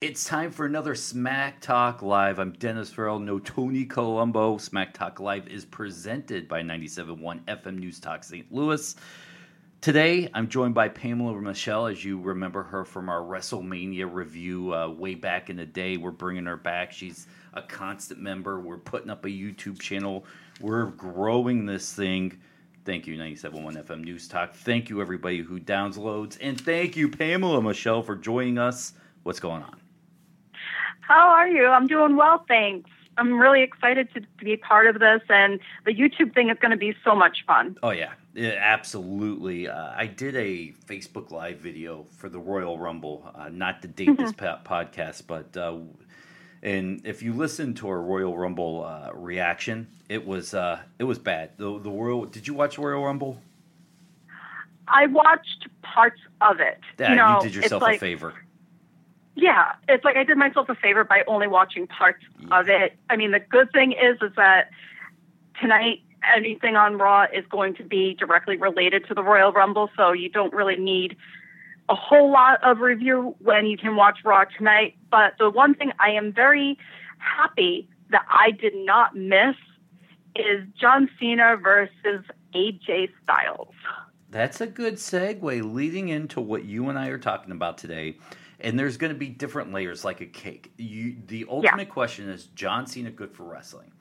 It's time for another Smack Talk Live. I'm Dennis Farrell, no Tony Colombo. Smack Talk Live is presented by 97.1 FM News Talk St. Louis. Today, I'm joined by Pamela Michelle, as you remember her from our WrestleMania review uh, way back in the day. We're bringing her back. She's a constant member. We're putting up a YouTube channel. We're growing this thing. Thank you, 97.1 FM News Talk. Thank you, everybody who downloads. And thank you, Pamela Michelle, for joining us. What's going on? How are you? I'm doing well, thanks. I'm really excited to be part of this, and the YouTube thing is going to be so much fun. Oh yeah, yeah absolutely. Uh, I did a Facebook Live video for the Royal Rumble, uh, not to date this po- podcast, but uh, and if you listen to our Royal Rumble uh, reaction, it was uh, it was bad. The the Royal. Did you watch Royal Rumble? I watched parts of it. Yeah, you, know, you did yourself like, a favor. Yeah, it's like I did myself a favor by only watching parts of it. I mean, the good thing is is that tonight anything on Raw is going to be directly related to the Royal Rumble, so you don't really need a whole lot of review when you can watch Raw tonight. But the one thing I am very happy that I did not miss is John Cena versus AJ Styles. That's a good segue leading into what you and I are talking about today and there's going to be different layers like a cake. You, the ultimate yeah. question is John Cena good for wrestling?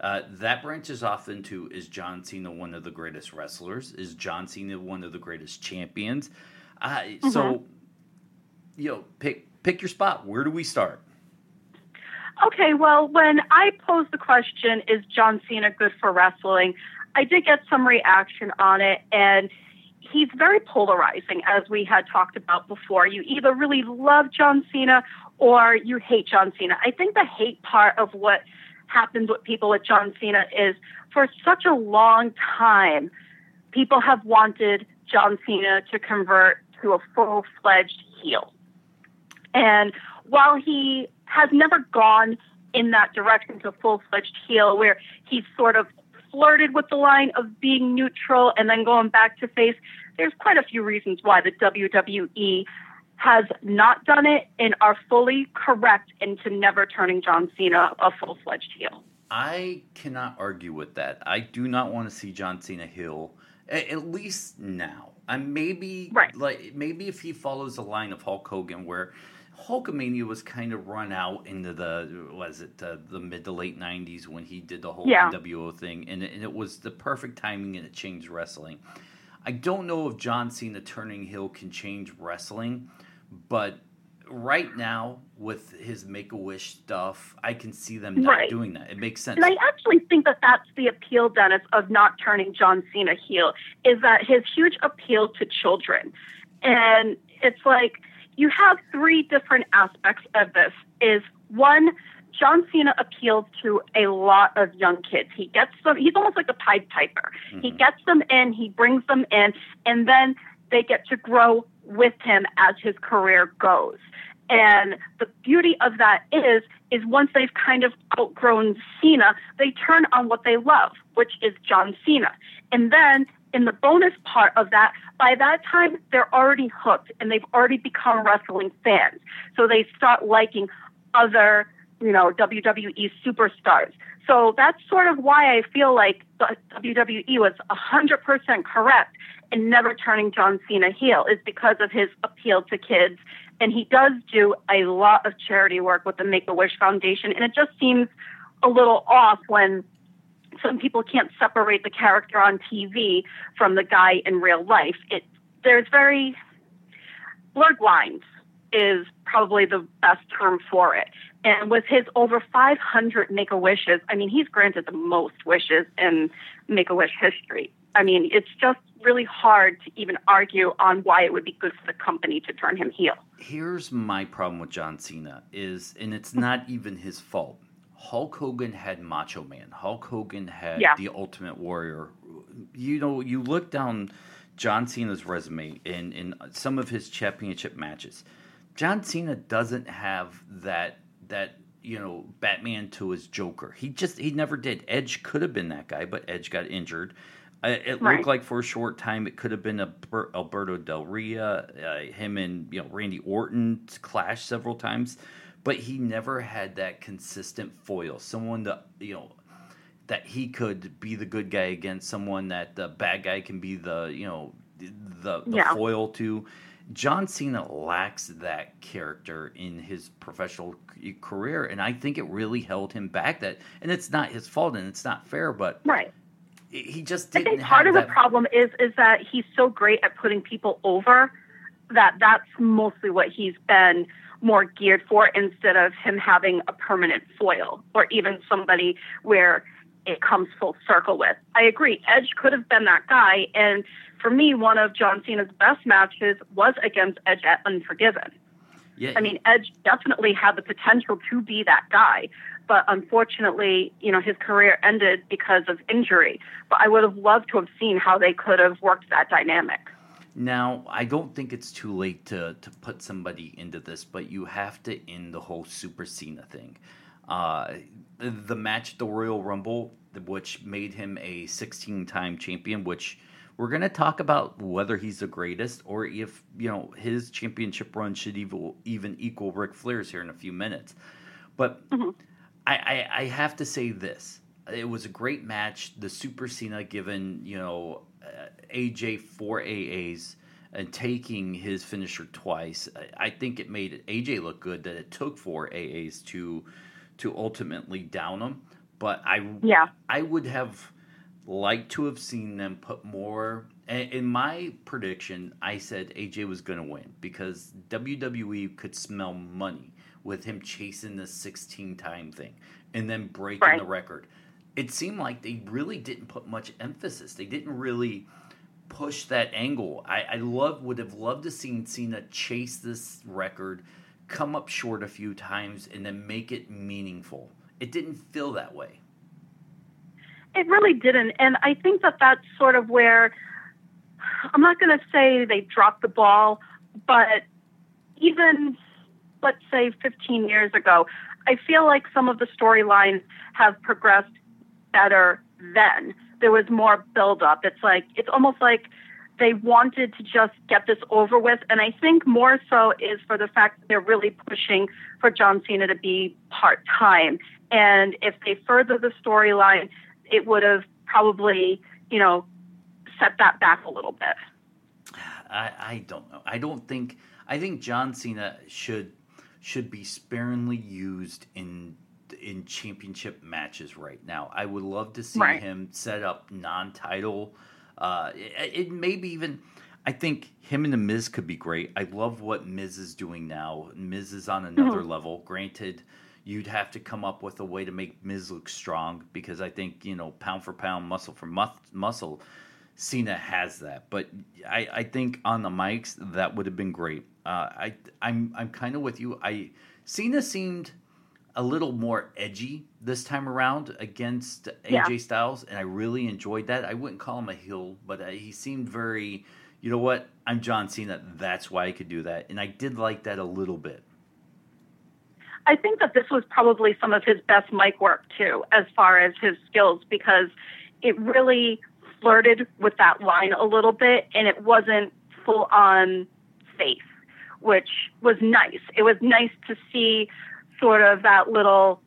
Uh, that branches off into is John Cena one of the greatest wrestlers? Is John Cena one of the greatest champions? Uh, mm-hmm. So, you know, pick pick your spot. Where do we start? Okay, well, when I posed the question, is John Cena good for wrestling? I did get some reaction on it, and he's very polarizing, as we had talked about before. You either really love John Cena or you hate John Cena. I think the hate part of what happens with people with John Cena is for such a long time, people have wanted John Cena to convert to a full fledged heel. And while he has never gone in that direction to a full fledged heel, where he's sort of flirted with the line of being neutral and then going back to face, there's quite a few reasons why the WWE has not done it and are fully correct into never turning John Cena a full fledged heel. I cannot argue with that. I do not want to see John Cena heel, at least now. And maybe right. like maybe if he follows the line of Hulk Hogan, where Hulkamania was kind of run out into the was it uh, the mid to late '90s when he did the whole yeah. NWO thing, and, and it was the perfect timing and it changed wrestling. I don't know if John Cena turning heel can change wrestling, but right now with his Make a Wish stuff, I can see them not right. doing that. It makes sense. And I actually think that that's the appeal, Dennis, of not turning John Cena heel is that his huge appeal to children, and it's like you have three different aspects of this. Is one John Cena appeals to a lot of young kids. He gets them, he's almost like a Pied Piper. Mm-hmm. He gets them in, he brings them in, and then they get to grow with him as his career goes. And the beauty of that is, is once they've kind of outgrown Cena, they turn on what they love, which is John Cena. And then in the bonus part of that, by that time, they're already hooked and they've already become wrestling fans. So they start liking other you know, WWE superstars. So that's sort of why I feel like WWE was 100% correct in never turning John Cena heel is because of his appeal to kids. And he does do a lot of charity work with the Make-A-Wish Foundation. And it just seems a little off when some people can't separate the character on TV from the guy in real life. It, there's very blurred lines is probably the best term for it. And with his over 500 Make a Wishes, I mean, he's granted the most wishes in Make a Wish history. I mean, it's just really hard to even argue on why it would be good for the company to turn him heel. Here's my problem with John Cena is, and it's not even his fault. Hulk Hogan had Macho Man. Hulk Hogan had yeah. the Ultimate Warrior. You know, you look down John Cena's resume in in some of his championship matches. John Cena doesn't have that that you know Batman to his Joker. He just he never did. Edge could have been that guy, but Edge got injured. Uh, it right. looked like for a short time it could have been Alberto Del Rio. Uh, him and you know Randy Orton clashed several times, but he never had that consistent foil, someone that you know that he could be the good guy against someone that the bad guy can be the you know the, the Yeah. foil to. John Cena lacks that character in his professional career, and I think it really held him back. That, and it's not his fault, and it's not fair, but Right. he just I think part of the problem is is that he's so great at putting people over that that's mostly what he's been more geared for instead of him having a permanent foil or even somebody where it comes full circle with. I agree. Edge could have been that guy and for me one of John Cena's best matches was against Edge at Unforgiven. yeah, I mean, Edge definitely had the potential to be that guy, but unfortunately, you know, his career ended because of injury. But I would have loved to have seen how they could have worked that dynamic. Now, I don't think it's too late to, to put somebody into this, but you have to end the whole Super Cena thing. Uh, the, the match at the Royal Rumble, which made him a 16 time champion, which we're going to talk about whether he's the greatest or if, you know, his championship run should even, even equal Ric Flair's here in a few minutes. But Mhm. I, I, I have to say this. It was a great match. The Super Cena given, you know, uh, AJ four AAs and taking his finisher twice. I, I think it made AJ look good that it took four AAs to to ultimately down him. But I Yeah. I would have liked to have seen them put more. In my prediction, I said AJ was going to win because WWE could smell money with him chasing the 16 time thing and then breaking Right. the record. It seemed like they really didn't put much emphasis. They didn't really push that angle. I, I love would have loved to seen Cena chase this record, come up short a few times, and then make it meaningful. It didn't feel that way. It really didn't. And I think that that's sort of where I'm not going to say they dropped the ball, but even, let's say, 15 years ago, I feel like some of the storylines have progressed better then. There was more build up. It's like, it's almost like they wanted to just get this over with. And I think more so is for the fact that they're really pushing for John Cena to be part time. And if they further the storyline, it would have probably, you know, set that back a little bit. I, I don't know. I don't think. I think John Cena should should be sparingly used in in championship matches right now. I would love to see Right. him set up non-title. Uh, it, it maybe even. I think him and the Miz could be great. I love what Miz is doing now. Miz is on another level. Granted, you'd have to come up with a way to make Miz look strong because I think you know pound for pound, muscle for mus- muscle. Cena has that, but I, I think on the mics that would have been great. Uh, I I'm I'm kind of with you. I Cena seemed a little more edgy this time around against AJ Yeah. Styles, and I really enjoyed that. I wouldn't call him a heel, but uh, he seemed very, you know what? I'm John Cena. That's why I could do that, and I did like that a little bit. I think that this was probably some of his best mic work too, as far as his skills, because it really flirted with that line a little bit, and it wasn't full on face, which was nice. It was nice to see sort of that little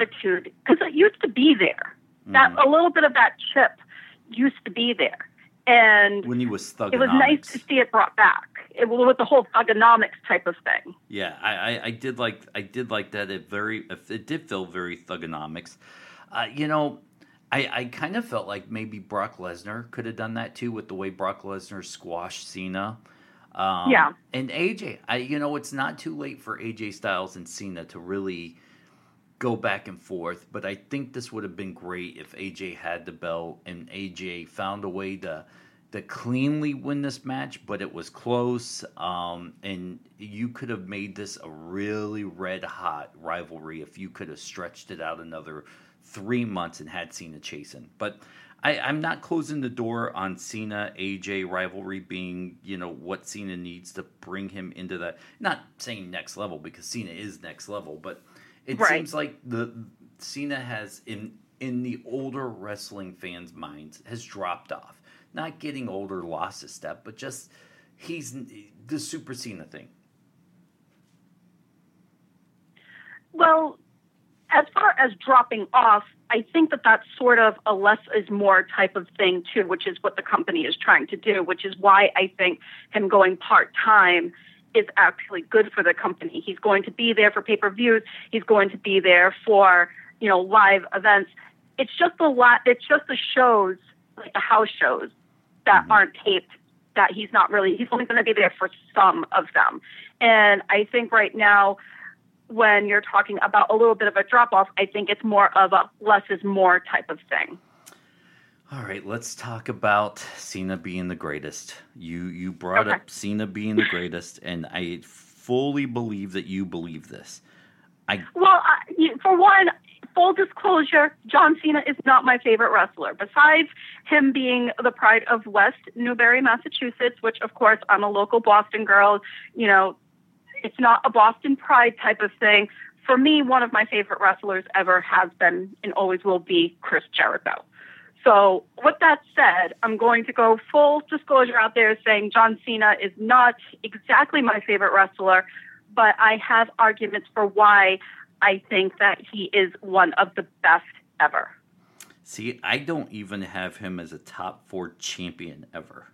attitude because it used to be there. That Mhm. a little bit of that chip used to be there, and when he was thugonomics. it was nice to see it brought back. It was with the whole thugonomics type of thing. Yeah, I, I, I did like I did like that. It very it did feel very thugonomics. Uh, you know, I I kind of felt like maybe Brock Lesnar could have done that too with the way Brock Lesnar squashed Cena. Um, Yeah. and AJ, I you know it's not too late for AJ Styles and Cena to really go back and forth, but I think this would have been great if AJ had the belt and AJ found a way to to cleanly win this match, but it was close. Um, and you could have made this a really red hot rivalry if you could have stretched it out another three months and had Cena chasing. But I, I'm not closing the door on Cena AJ rivalry being, you know, what Cena needs to bring him into that. Not saying next level because Cena is next level, but it Right. seems like the Cena has in in the older wrestling fans' minds has dropped off. Not getting older, lost a step, but just he's the Super Cena thing. Well, as far as dropping off, I think that that's sort of a less is more type of thing too, which is what the company is trying to do, which is why I think him going part time is actually good for the company. He's going to be there for pay per views. He's going to be there for you know live events. It's just a lot. It's just the shows, like the house shows, that mm-hmm. aren't taped. That he's not really. He's only going to be there for some of them. And I think right now when you're talking about a little bit of a drop off, I think it's more of a less is more type of thing. All right, let's talk about Cena being the greatest. You you brought okay. up Cena being the greatest, and I fully believe that you believe this. I well, for one, full disclosure, John Cena is not my favorite wrestler. Besides him being the pride of West Newbury, Massachusetts, which of course I'm a local Boston girl. You know, it's not a Boston pride type of thing. For me, one of my favorite wrestlers ever has been and always will be Chris Jericho. So, with that said, I'm going to go full disclosure out there saying John Cena is not exactly my favorite wrestler, but I have arguments for why I think that he is one of the best ever. See, I don't even have him as a top four champion ever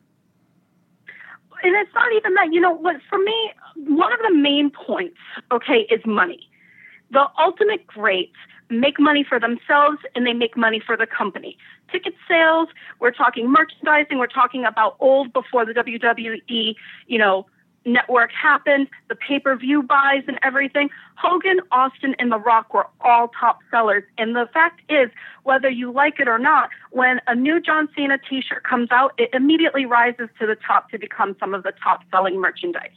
and it's not even that. You know what? For me, one of the main points, okay, is money. The ultimate greats make money for themselves and they make money for the company. Ticket sales, we're talking merchandising, we're talking about old before the WWE, you know, network happened, the pay per view buys and everything. Hogan, Austin, and The Rock were all top sellers. And the fact is, whether you like it or not, when a new John Cena t shirt comes out, it immediately rises to the top to become some of the top selling merchandise.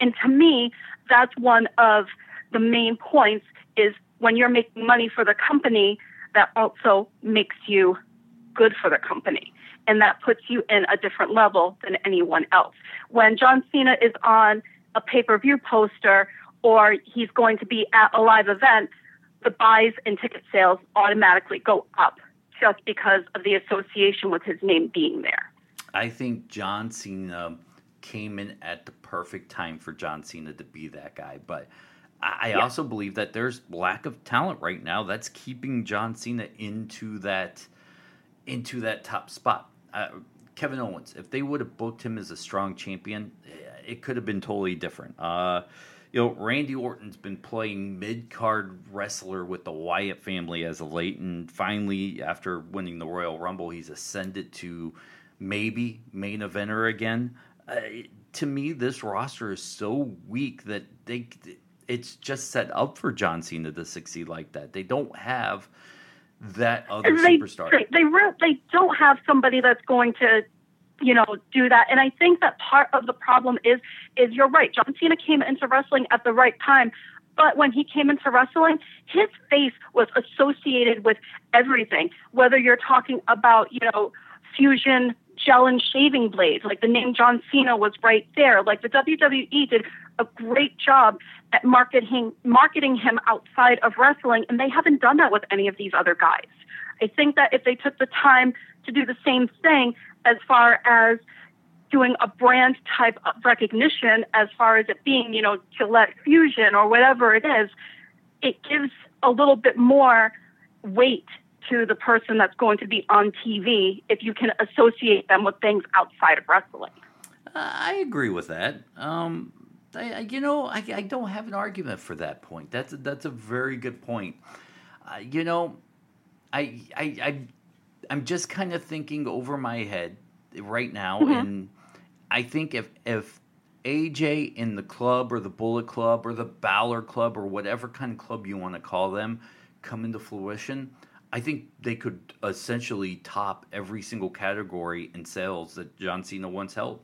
And to me, that's one of the main points is when you're making money for the company, that also makes you good for the company and that puts you in a different level than anyone else. When John Cena is on a pay per view poster or he's going to be at a live event, the buys and ticket sales automatically go up just because of the association with his name being there. I think John Cena came in at the perfect time for John Cena to be that guy, but I yeah. also believe that there's lack of talent right now that's keeping John Cena into that into that top spot uh, Kevin Owens, if they would have booked him as a strong champion, it could have been totally different. Uh, you know, Randy Orton's been playing mid card wrestler with the Wyatt family as of late, and finally, after winning the Royal Rumble, he's ascended to maybe main eventer again. Uh, to me, this roster is so weak that they it's just set up for John Cena to succeed like that. They don't have that other they, superstar. They they, re- they don't have somebody that's going to you know do that and i think that part of the problem is is you're right john cena came into wrestling at the right time but when he came into wrestling his face was associated with everything whether you're talking about you know fusion gel and shaving blades like the name john cena was right there like the wwe did a great job at marketing marketing him outside of wrestling, and they haven't done that with any of these other guys. I think that if they took the time to do the same thing as far as doing a brand type of recognition, as far as it being, you know, Gillette Fusion or whatever it is, it gives a little bit more weight to the person that's going to be on TV if you can associate them with things outside of wrestling. Uh, I agree with that. Um, I, you know, I, I don't have an argument for that point. That's a, that's a very good point. Uh, you know, I I, I I'm just kind of thinking over my head right now, mm-hmm. and I think if if AJ in the club or the Bullet Club or the Balor Club or whatever kind of club you want to call them come into fruition, I think they could essentially top every single category in sales that John Cena once held.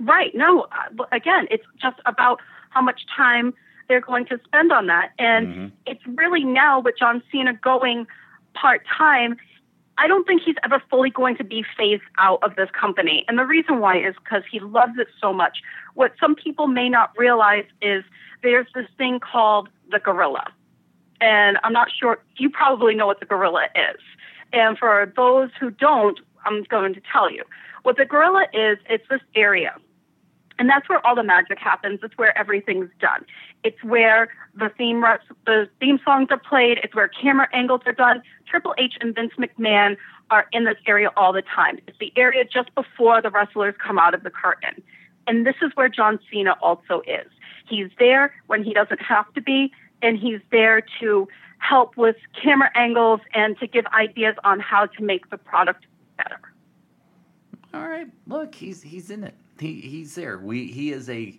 Right. No, uh, again, it's just about how much time they're going to spend on that. And mm-hmm. it's really now with John Cena going part time, I don't think he's ever fully going to be phased out of this company. And the reason why is because he loves it so much. What some people may not realize is there's this thing called the gorilla. And I'm not sure, you probably know what the gorilla is. And for those who don't, I'm going to tell you. What the gorilla is, it's this area And that's where all the magic happens. It's where everything's done. It's where the theme the theme songs are played. It's where camera angles are done. Triple H and Vince McMahon are in this area all the time. It's the area just before the wrestlers come out of the curtain. And this is where John Cena also is. He's there when he doesn't have to be, and he's there to help with camera angles and to give ideas on how to make the product better. All right, look, he's he's in it. He he's there. We he is a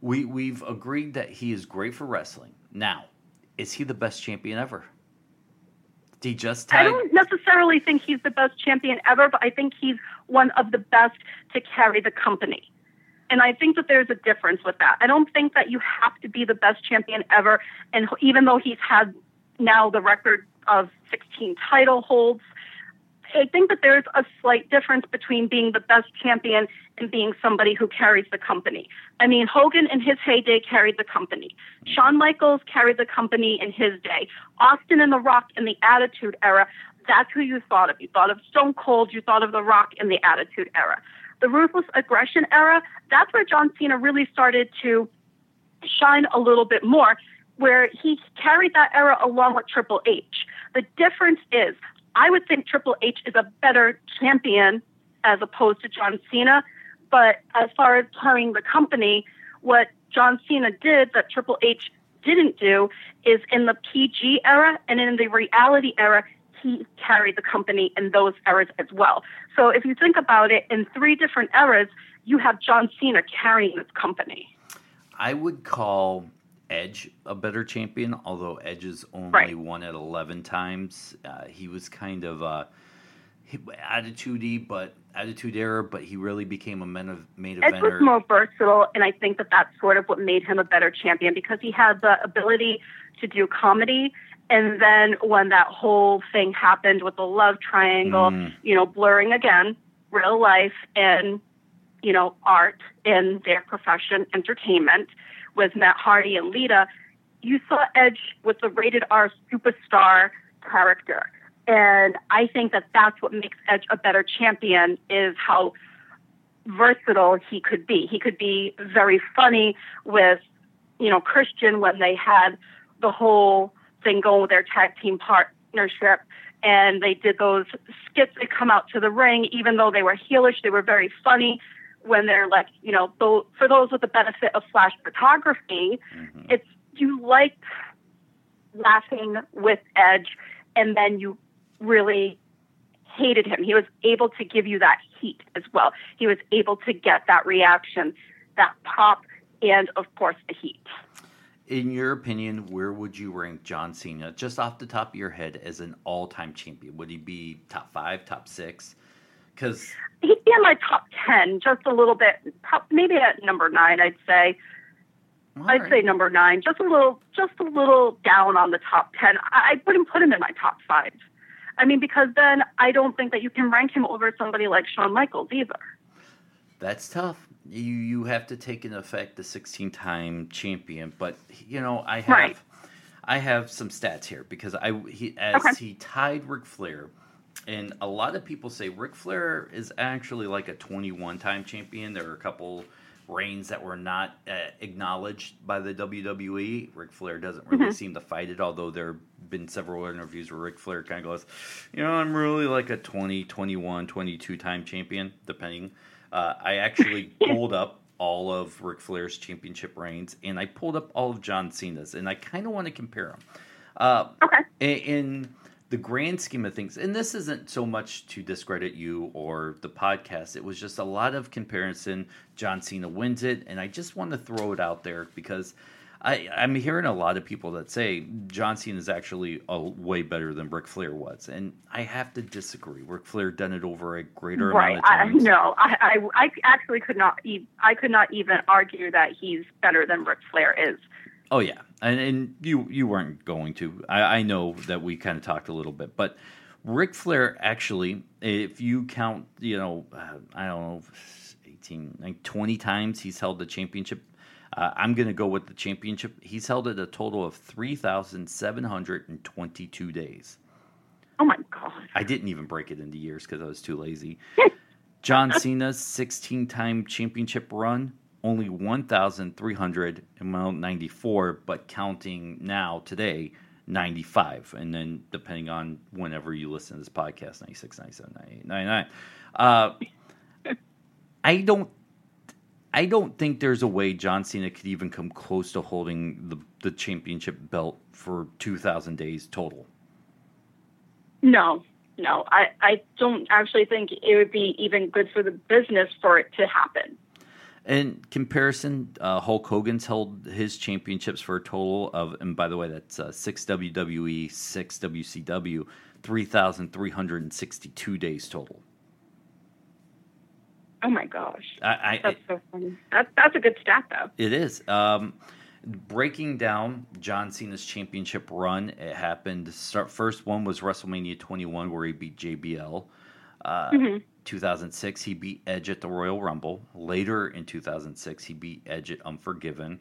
we we've agreed that he is great for wrestling. Now, is he the best champion ever? He just tied... I don't necessarily think he's the best champion ever, but I think he's one of the best to carry the company. And I think that there's a difference with that. I don't think that you have to be the best champion ever. And even though he's had now the record of 16 title holds, I think that there's a slight difference between being the best champion and being somebody who carries the company. I mean, Hogan in his heyday carried the company. Shawn Michaels carried the company in his day. Austin and The Rock in the Attitude Era, that's who you thought of. You thought of Stone Cold, you thought of The Rock in the Attitude Era. The Ruthless Aggression Era, that's where John Cena really started to shine a little bit more, where he carried that era along with Triple H. The difference is I would think Triple H is a better champion as opposed to John Cena. But as far as carrying the company, what John Cena did that Triple H didn't do is in the PG era and in the reality era, he carried the company in those eras as well. So if you think about it, in three different eras, you have John Cena carrying this company. I would call Edge a better champion, although Edge is only right. won at 11 times. Uh, he was kind of uh, attitudey, but attitude era, but he really became a main, of, main Edge eventer. was more versatile, and I think that that's sort of what made him a better champion because he had the ability to do comedy. And then when that whole thing happened with the love triangle, mm. you know, blurring again, real life and, you know, art in their profession, entertainment, with Matt Hardy and Lita, you saw Edge with the rated R superstar character. And I think that that's what makes Edge a better champion is how versatile he could be. He could be very funny with, you know, Christian when they had the whole thing going with their tag team partnership. And they did those skits that come out to the ring, even though they were heelish, they were very funny when they're like, you know, for those with the benefit of flash photography, mm-hmm. it's you like laughing with Edge, and then you really hated him. He was able to give you that heat as well. He was able to get that reaction, that pop, and of course the heat. In your opinion, where would you rank John Cena, just off the top of your head, as an all-time champion? Would he be top five, top six? Because he'd be in my top ten, just a little bit, maybe at number nine. I'd say. All I'd right. say number nine, just a little, just a little down on the top ten. I, wouldn't put him in my top five. I mean, because then I don't think that you can rank him over somebody like Shawn Michaels either. That's tough. You you have to take into effect the 16 time champion, but you know I have right. I have some stats here because I he as okay. he tied Ric Flair and a lot of people say Ric Flair is actually like a 21 time champion. There are a couple reigns that were not uh, acknowledged by the WWE. Ric Flair doesn't really mm-hmm. seem to fight it, although there have been several interviews where Ric Flair kind of goes, you know, I'm really like a 20, 21, 22 time champion, depending. Uh, I actually pulled up all of Ric Flair's championship reigns, and I pulled up all of John Cena's, and I kind of want to compare them. Uh, okay. in the grand scheme of things, and this isn't so much to discredit you or the podcast, it was just a lot of comparison. John Cena wins it, and I just want to throw it out there because I, I'm hearing a lot of people that say John Cena is actually a, way better than Ric Flair was, and I have to disagree. Ric Flair done it over a greater right. amount of times. I, no, I, I, I actually could not. E- I could not even argue that he's better than Ric Flair is. Oh yeah, and, and you you weren't going to. I, I know that we kind of talked a little bit, but Ric Flair actually, if you count, you know, uh, I don't know, 18, like 20 times he's held the championship. Uh, I'm going to go with the championship. He's held it a total of 3,722 days. Oh my God. I didn't even break it into years because I was too lazy. John Cena's 16 time championship run, only 1,394, but counting now today, 95. And then depending on whenever you listen to this podcast, 96, 97, 98, 99. Uh, I don't I don't think there's a way John Cena could even come close to holding the, the championship belt for 2,000 days total. No, no. I, I don't actually think it would be even good for the business for it to happen. In comparison, uh, Hulk Hogan's held his championships for a total of, and by the way, that's uh, six WWE, six WCW, 3,362 days total. Oh my gosh. I, I, that's so funny. That, that's a good stat, though. It is. Um, breaking down John Cena's championship run, it happened. Start, first one was WrestleMania 21, where he beat JBL. Uh, mm-hmm. 2006, he beat Edge at the Royal Rumble. Later in 2006, he beat Edge at Unforgiven.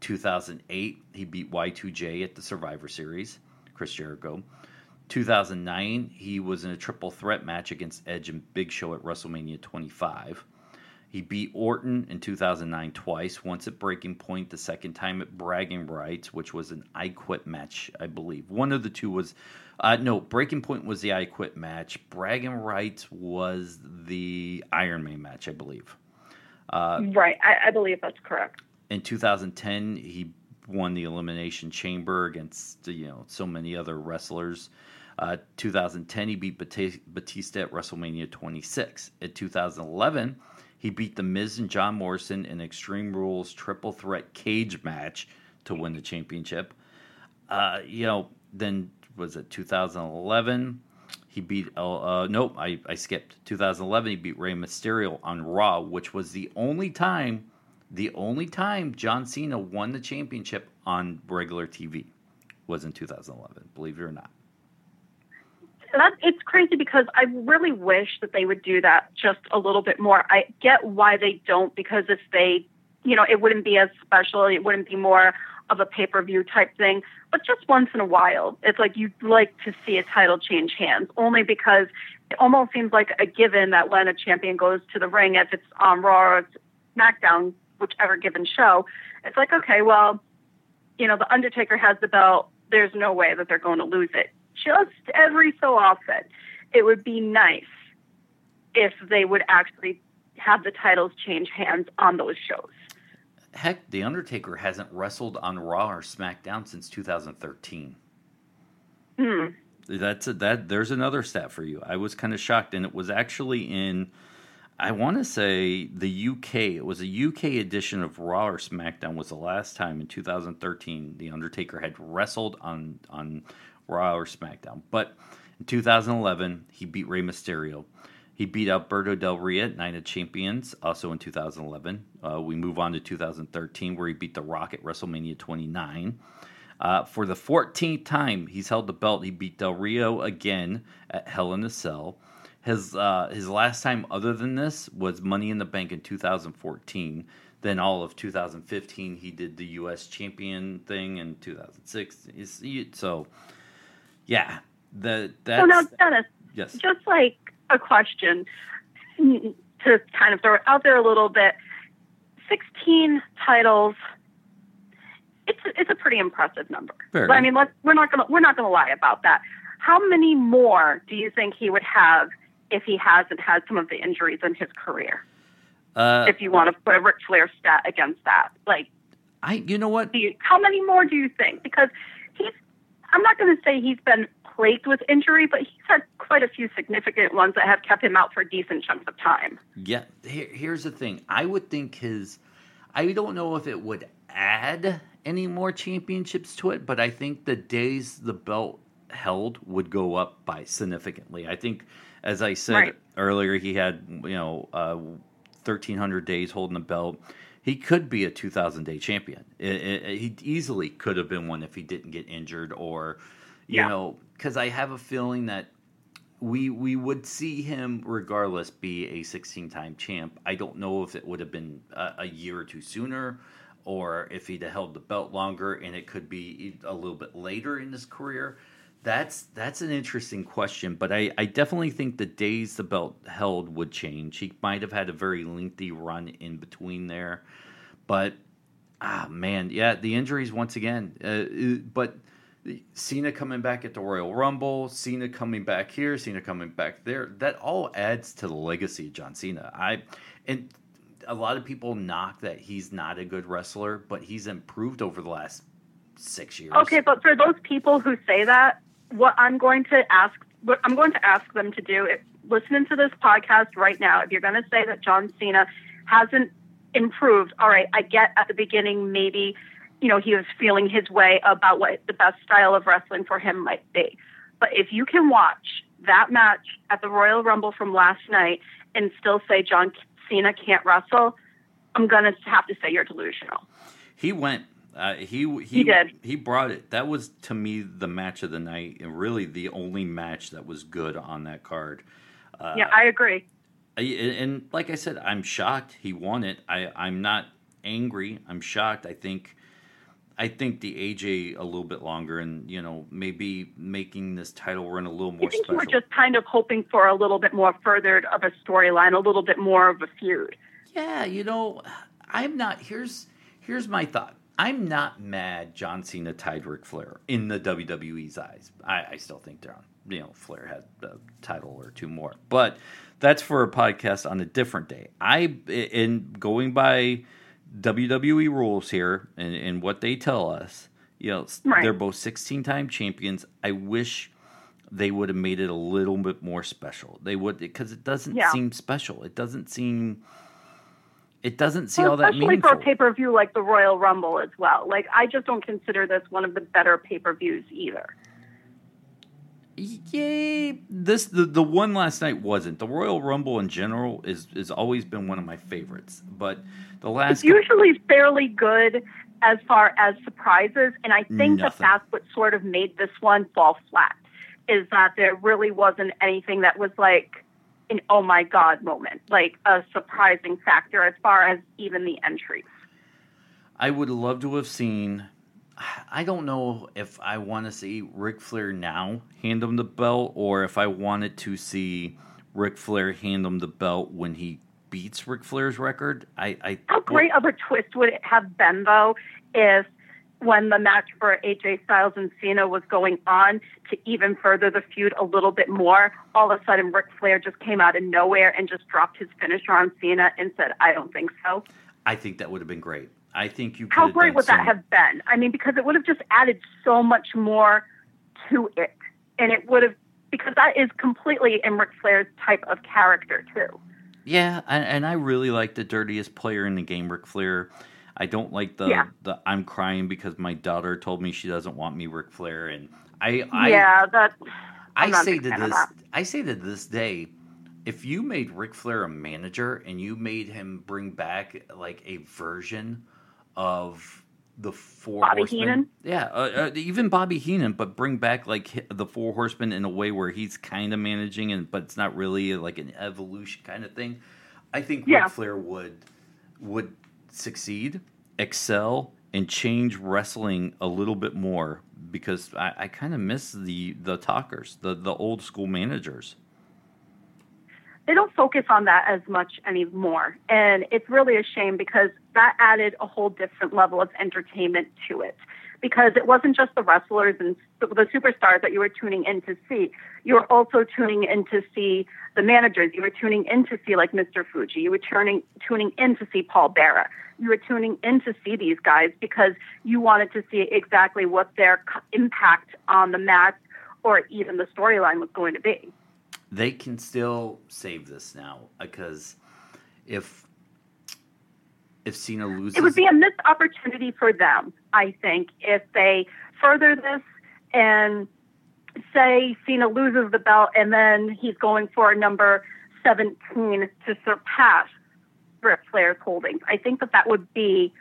2008, he beat Y2J at the Survivor Series, Chris Jericho. 2009, he was in a triple threat match against Edge and Big Show at WrestleMania 25. He beat Orton in 2009 twice, once at Breaking Point, the second time at Bragging Rights, which was an I Quit match, I believe. One of the two was, uh, no, Breaking Point was the I Quit match. Bragging Rights was the Iron Man match, I believe. Uh, right, I, I believe that's correct. In 2010, he won the Elimination Chamber against you know so many other wrestlers. Uh, 2010, he beat Batista at WrestleMania 26. In 2011, he beat The Miz and John Morrison in Extreme Rules triple threat cage match to win the championship. Uh, you know, then was it 2011? He beat, uh, nope, I, I skipped. 2011, he beat Rey Mysterio on Raw, which was the only time, the only time John Cena won the championship on regular TV was in 2011, believe it or not that it's crazy because I really wish that they would do that just a little bit more. I get why they don't because if they, you know, it wouldn't be as special. It wouldn't be more of a pay per view type thing. But just once in a while, it's like you'd like to see a title change hands, only because it almost seems like a given that when a champion goes to the ring, if it's on Raw or it's SmackDown, whichever given show, it's like okay, well, you know, the Undertaker has the belt. There's no way that they're going to lose it just every so often, it would be nice if they would actually have the titles change hands on those shows. Heck, The Undertaker hasn't wrestled on Raw or SmackDown since 2013. Hmm. That's a, that. There's another stat for you. I was kind of shocked, and it was actually in. I want to say the UK. It was a UK edition of Raw or SmackDown. Was the last time in 2013 the Undertaker had wrestled on on Raw or SmackDown. But in 2011, he beat Rey Mysterio. He beat Alberto Del Rio at Night of Champions, also in 2011. Uh, we move on to 2013, where he beat The Rock at WrestleMania 29. Uh, for the 14th time he's held the belt, he beat Del Rio again at Hell in a Cell. His uh, his last time other than this was Money in the Bank in 2014. Then all of 2015 he did the U.S. Champion thing in 2006. So yeah, the that's. So now, Dennis. Yes. Just like a question to kind of throw it out there a little bit. Sixteen titles. It's a, it's a pretty impressive number. But, I mean, let's, we're not gonna we're not gonna lie about that. How many more do you think he would have if he hasn't had some of the injuries in his career? Uh, if you want to put a Ric Flair stat against that, like, I, you know what? You, how many more do you think? Because he's I'm not going to say he's been plagued with injury, but he's had quite a few significant ones that have kept him out for decent chunks of time. Yeah, here, here's the thing. I would think his. I don't know if it would add any more championships to it, but I think the days the belt held would go up by significantly. I think, as I said right. earlier, he had you know uh, 1,300 days holding the belt he could be a 2,000 day champion. It, it, he easily could have been one if he didn't get injured, or you yeah. know, because I have a feeling that we we would see him regardless be a 16 time champ. I don't know if it would have been a, a year or two sooner, or if he'd have held the belt longer, and it could be a little bit later in his career. That's that's an interesting question, but I, I definitely think the days the belt held would change. He might have had a very lengthy run in between there, But ah man, yeah, the injuries once again. Uh, but Cena coming back at the Royal Rumble, Cena coming back here, Cena coming back there. That all adds to the legacy of John Cena. I and a lot of people knock that he's not a good wrestler, but he's improved over the last six years. Okay, but for those people who say that, what I'm going to ask, what I'm going to ask them to do, is listening to this podcast right now, if you're going to say that John Cena hasn't improved, all right, I get at the beginning maybe, you know, he was feeling his way about what the best style of wrestling for him might be. But if you can watch that match at the Royal Rumble from last night and still say John Cena can't wrestle, I'm going to have to say you're delusional. He went uh, he, he he did. He brought it. That was to me the match of the night, and really the only match that was good on that card. Uh, yeah, I agree. I, and like I said, I'm shocked he won it. I, I'm not angry. I'm shocked. I think, I think the AJ a little bit longer, and you know maybe making this title run a little more. I think special. we're just kind of hoping for a little bit more furthered of a storyline, a little bit more of a feud. Yeah, you know, I'm not. Here's here's my thought. I'm not mad John Cena tied Ric Flair in the WWE's eyes. I, I still think they're on. You know, Flair had a title or two more, but that's for a podcast on a different day. I in going by WWE rules here and, and what they tell us. You know, right. they're both 16 time champions. I wish they would have made it a little bit more special. They would because it doesn't Yeah. seem special. It doesn't seem. It doesn't see Well, all that especially meaningful. for a pay per view like the Royal Rumble as well. Like I just don't consider this one of the better pay per views either. Yay! This the the one last night wasn't. The Royal Rumble in general is is always been one of my favorites, but the last It's usually fairly good as far as surprises, and I think that Nothing. that's what sort of made this one fall flat. Is that there really wasn't anything that was like an oh my god moment, like a surprising factor as far as even the entries. I would love to have seen. I don't know if I want to see Ric Flair now hand him the belt, or if I wanted to see Ric Flair hand him the belt when he beats Ric Flair's record. I, I How great of a twist would it have been, though, if when the match for AJ Styles and Cena was going on to even further the feud a little bit more, all of a sudden Ric Flair just came out of nowhere and just dropped his finisher on Cena and said, I don't think so. I think that would have been great. I think you. Could How have great done would that have been? I mean, because it would have just added so much more to it. And it would have, because that is completely in Ric Flair's type of character, too. Yeah, and, and I really like the dirtiest player in the game, Ric Flair. I don't like the Yeah. the I'm crying because my daughter told me she doesn't want me, Ric Flair, and I I yeah, that. I I'm a say to this. I say to this day, if you made Ric Flair a manager and you made him bring back like a version of the four Bobby horsemen, Heenan? yeah, uh, uh, even Bobby Heenan, but bring back like the four horsemen in a way where he's kind of managing and but it's not really like an evolution kind of thing. I think Yeah. Ric Flair would would succeed, excel, and change wrestling a little bit more because I, I kind of miss the the talkers, the the old school managers. they don't focus on that as much anymore. And it's really a shame because that added a whole different level of entertainment to it. Because it wasn't just the wrestlers and the superstars that you were tuning in to see. You were also tuning in to see the managers. You were tuning in to see like Mr. Fuji. You were turning, tuning in to see Paul Bearer. You were tuning in to see these guys because you wanted to see exactly what their impact on the match or even the storyline was going to be. They can still save this now uh, because if if Cena loses, it would be a missed opportunity for them, I think, if they further this and say Cena loses the belt and then he's going for number 17 to surpass Ric Flair's holdings. I think that that would be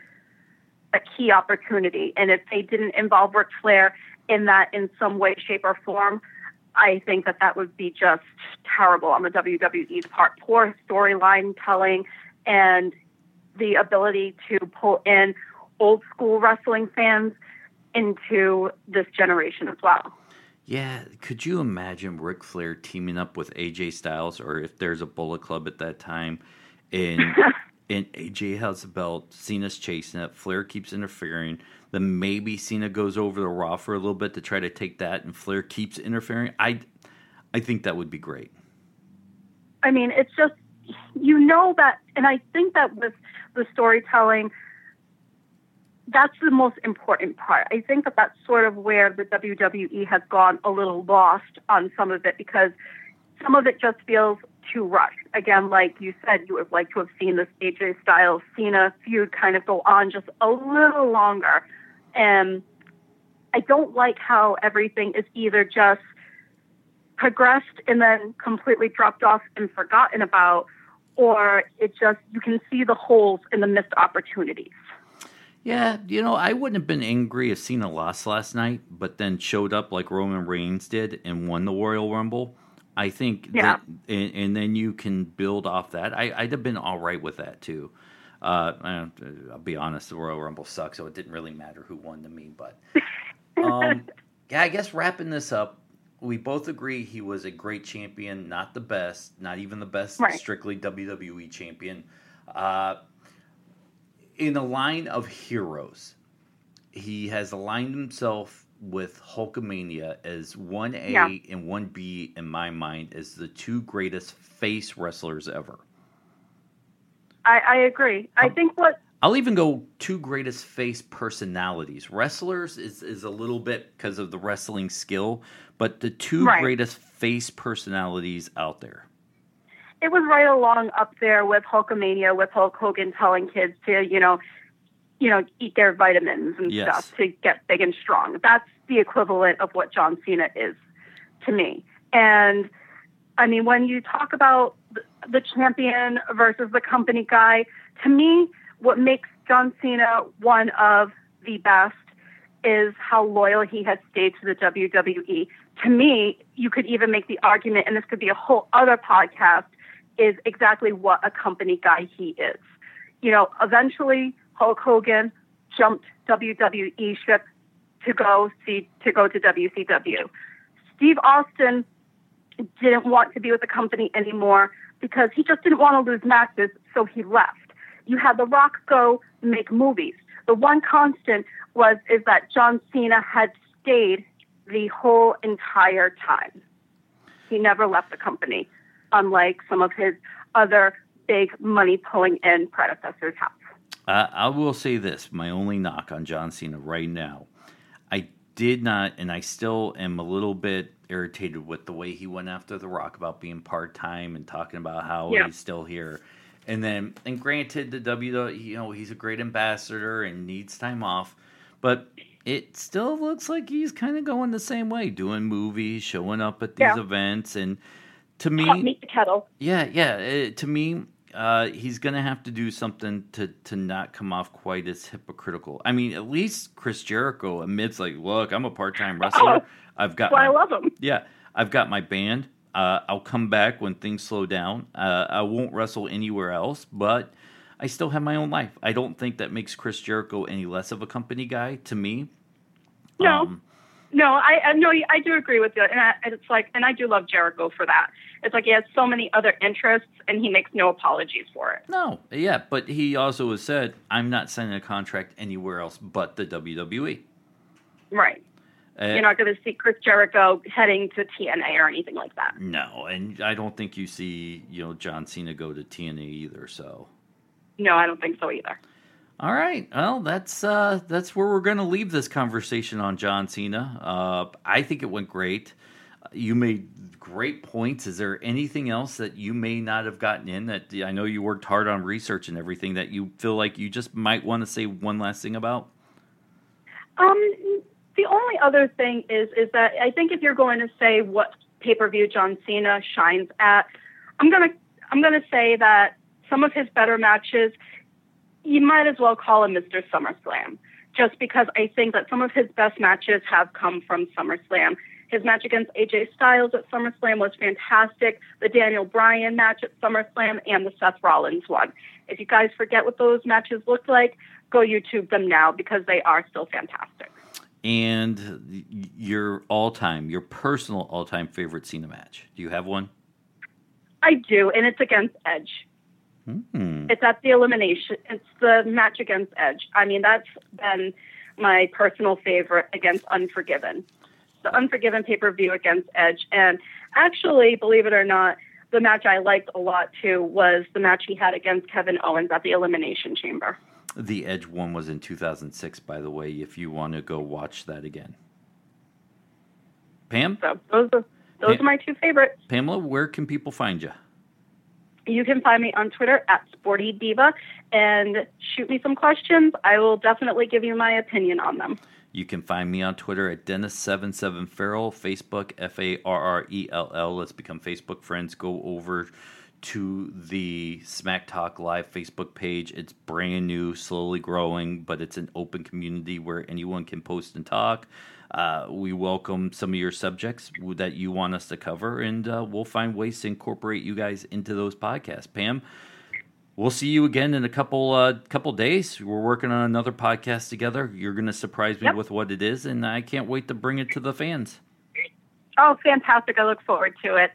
a key opportunity. And if they didn't involve Ric Flair in that in some way, shape, or form, I think that that would be just terrible on the WWE's part. Poor storyline telling and the ability to pull in old school wrestling fans into this generation as well. Yeah, could you imagine Ric Flair teaming up with AJ Styles, or if there's a Bullet Club at that time, and and AJ has the belt. Cena's chasing it. Flair keeps interfering. Then maybe Cena goes over the Raw for a little bit to try to take that, and Flair keeps interfering. I, I think that would be great. I mean, it's just you know that, and I think that with the storytelling, that's the most important part. I think that that's sort of where the WWE has gone a little lost on some of it because some of it just feels too rushed. Again, like you said, you would like to have seen this AJ Styles Cena feud kind of go on just a little longer. And I don't like how everything is either just progressed and then completely dropped off and forgotten about, or it just, you can see the holes in the missed opportunities. Yeah, you know, I wouldn't have been angry if Cena lost last night, but then showed up like Roman Reigns did and won the Royal Rumble. I think, yeah. that, and, and, then you can build off that. I, would have been all right with that too. Uh, I'll be honest, the Royal Rumble sucks, so it didn't really matter who won to me. But um, yeah, I guess wrapping this up, we both agree he was a great champion, not the best, not even the best right. strictly WWE champion. Uh, in a line of heroes, he has aligned himself with Hulkamania as one A yeah. and one B in my mind as the two greatest face wrestlers ever. I, I agree. I think what I'll even go two greatest face personalities. Wrestlers is, is a little bit because of the wrestling skill, but the two right. greatest face personalities out there. It was right along up there with Hulkamania, with Hulk Hogan telling kids to, you know, you know, eat their vitamins and yes. stuff to get big and strong. That's the equivalent of what John Cena is to me. And I mean, when you talk about the champion versus the company guy, to me, what makes John Cena one of the best is how loyal he has stayed to the WWE. To me, you could even make the argument, and this could be a whole other podcast, is exactly what a company guy he is. You know, eventually Hulk Hogan jumped WWE ship to go see to go to WCW. Steve Austin didn't want to be with the company anymore because he just didn't want to lose matches, so he left. You had The Rock go make movies. The one constant was is that John Cena had stayed the whole entire time. He never left the company, unlike some of his other big money pulling in predecessors have. Uh, I will say this my only knock on John Cena right now. I did not, and I still am a little bit irritated with the way he went after The Rock about being part time and talking about how yeah. he's still here. And then, and granted, the W, you know, he's a great ambassador and needs time off, but it still looks like he's kind of going the same way, doing movies, showing up at these yeah. events, and to me, meet the kettle. Yeah, yeah. It, to me, uh, he's going to have to do something to to not come off quite as hypocritical. I mean, at least Chris Jericho admits, like, look, I'm a part time wrestler. Oh, I've got. my, I love him. Yeah, I've got my band. Uh, I'll come back when things slow down. Uh, I won't wrestle anywhere else, but I still have my own life. I don't think that makes Chris Jericho any less of a company guy to me. No. Um, no, I, I no, I do agree with you, and, I, and it's like, and I do love Jericho for that. It's like he has so many other interests, and he makes no apologies for it. No, yeah, but he also has said, "I'm not signing a contract anywhere else but the WWE." Right. Uh, You're not going to see Chris Jericho heading to TNA or anything like that. No, and I don't think you see, you know, John Cena go to TNA either. So. No, I don't think so either. All right. Well, that's uh, that's where we're going to leave this conversation on John Cena. Uh, I think it went great. You made great points. Is there anything else that you may not have gotten in that I know you worked hard on research and everything that you feel like you just might want to say one last thing about? Um, the only other thing is is that I think if you're going to say what pay per view John Cena shines at, I'm gonna I'm gonna say that some of his better matches, you might as well call him Mr. SummerSlam, just because I think that some of his best matches have come from SummerSlam. His match against AJ Styles at SummerSlam was fantastic. The Daniel Bryan match at SummerSlam and the Seth Rollins one. If you guys forget what those matches looked like, go YouTube them now because they are still fantastic and your all-time, your personal all-time favorite Cena match. Do you have one? I do, and it's against Edge. Hmm. It's at the elimination. It's the match against Edge. I mean, that's been my personal favorite against Unforgiven. The Unforgiven pay per view against Edge. And actually, believe it or not, the match I liked a lot too was the match he had against Kevin Owens at the Elimination Chamber. The Edge one was in 2006, by the way, if you want to go watch that again. Pam? So those are, those Pam- are my two favorites. Pamela, where can people find you? You can find me on Twitter at Sporty Diva and shoot me some questions. I will definitely give you my opinion on them. You can find me on Twitter at Dennis77Farrell, Facebook F A R R E L L. Let's become Facebook friends. Go over to the Smack Talk Live Facebook page. It's brand new, slowly growing, but it's an open community where anyone can post and talk. Uh, we welcome some of your subjects that you want us to cover, and uh, we'll find ways to incorporate you guys into those podcasts. Pam, We'll see you again in a couple uh, couple days. We're working on another podcast together. You're going to surprise me Yep. with what it is, and I can't wait to bring it to the fans. Oh, fantastic. I look forward to it.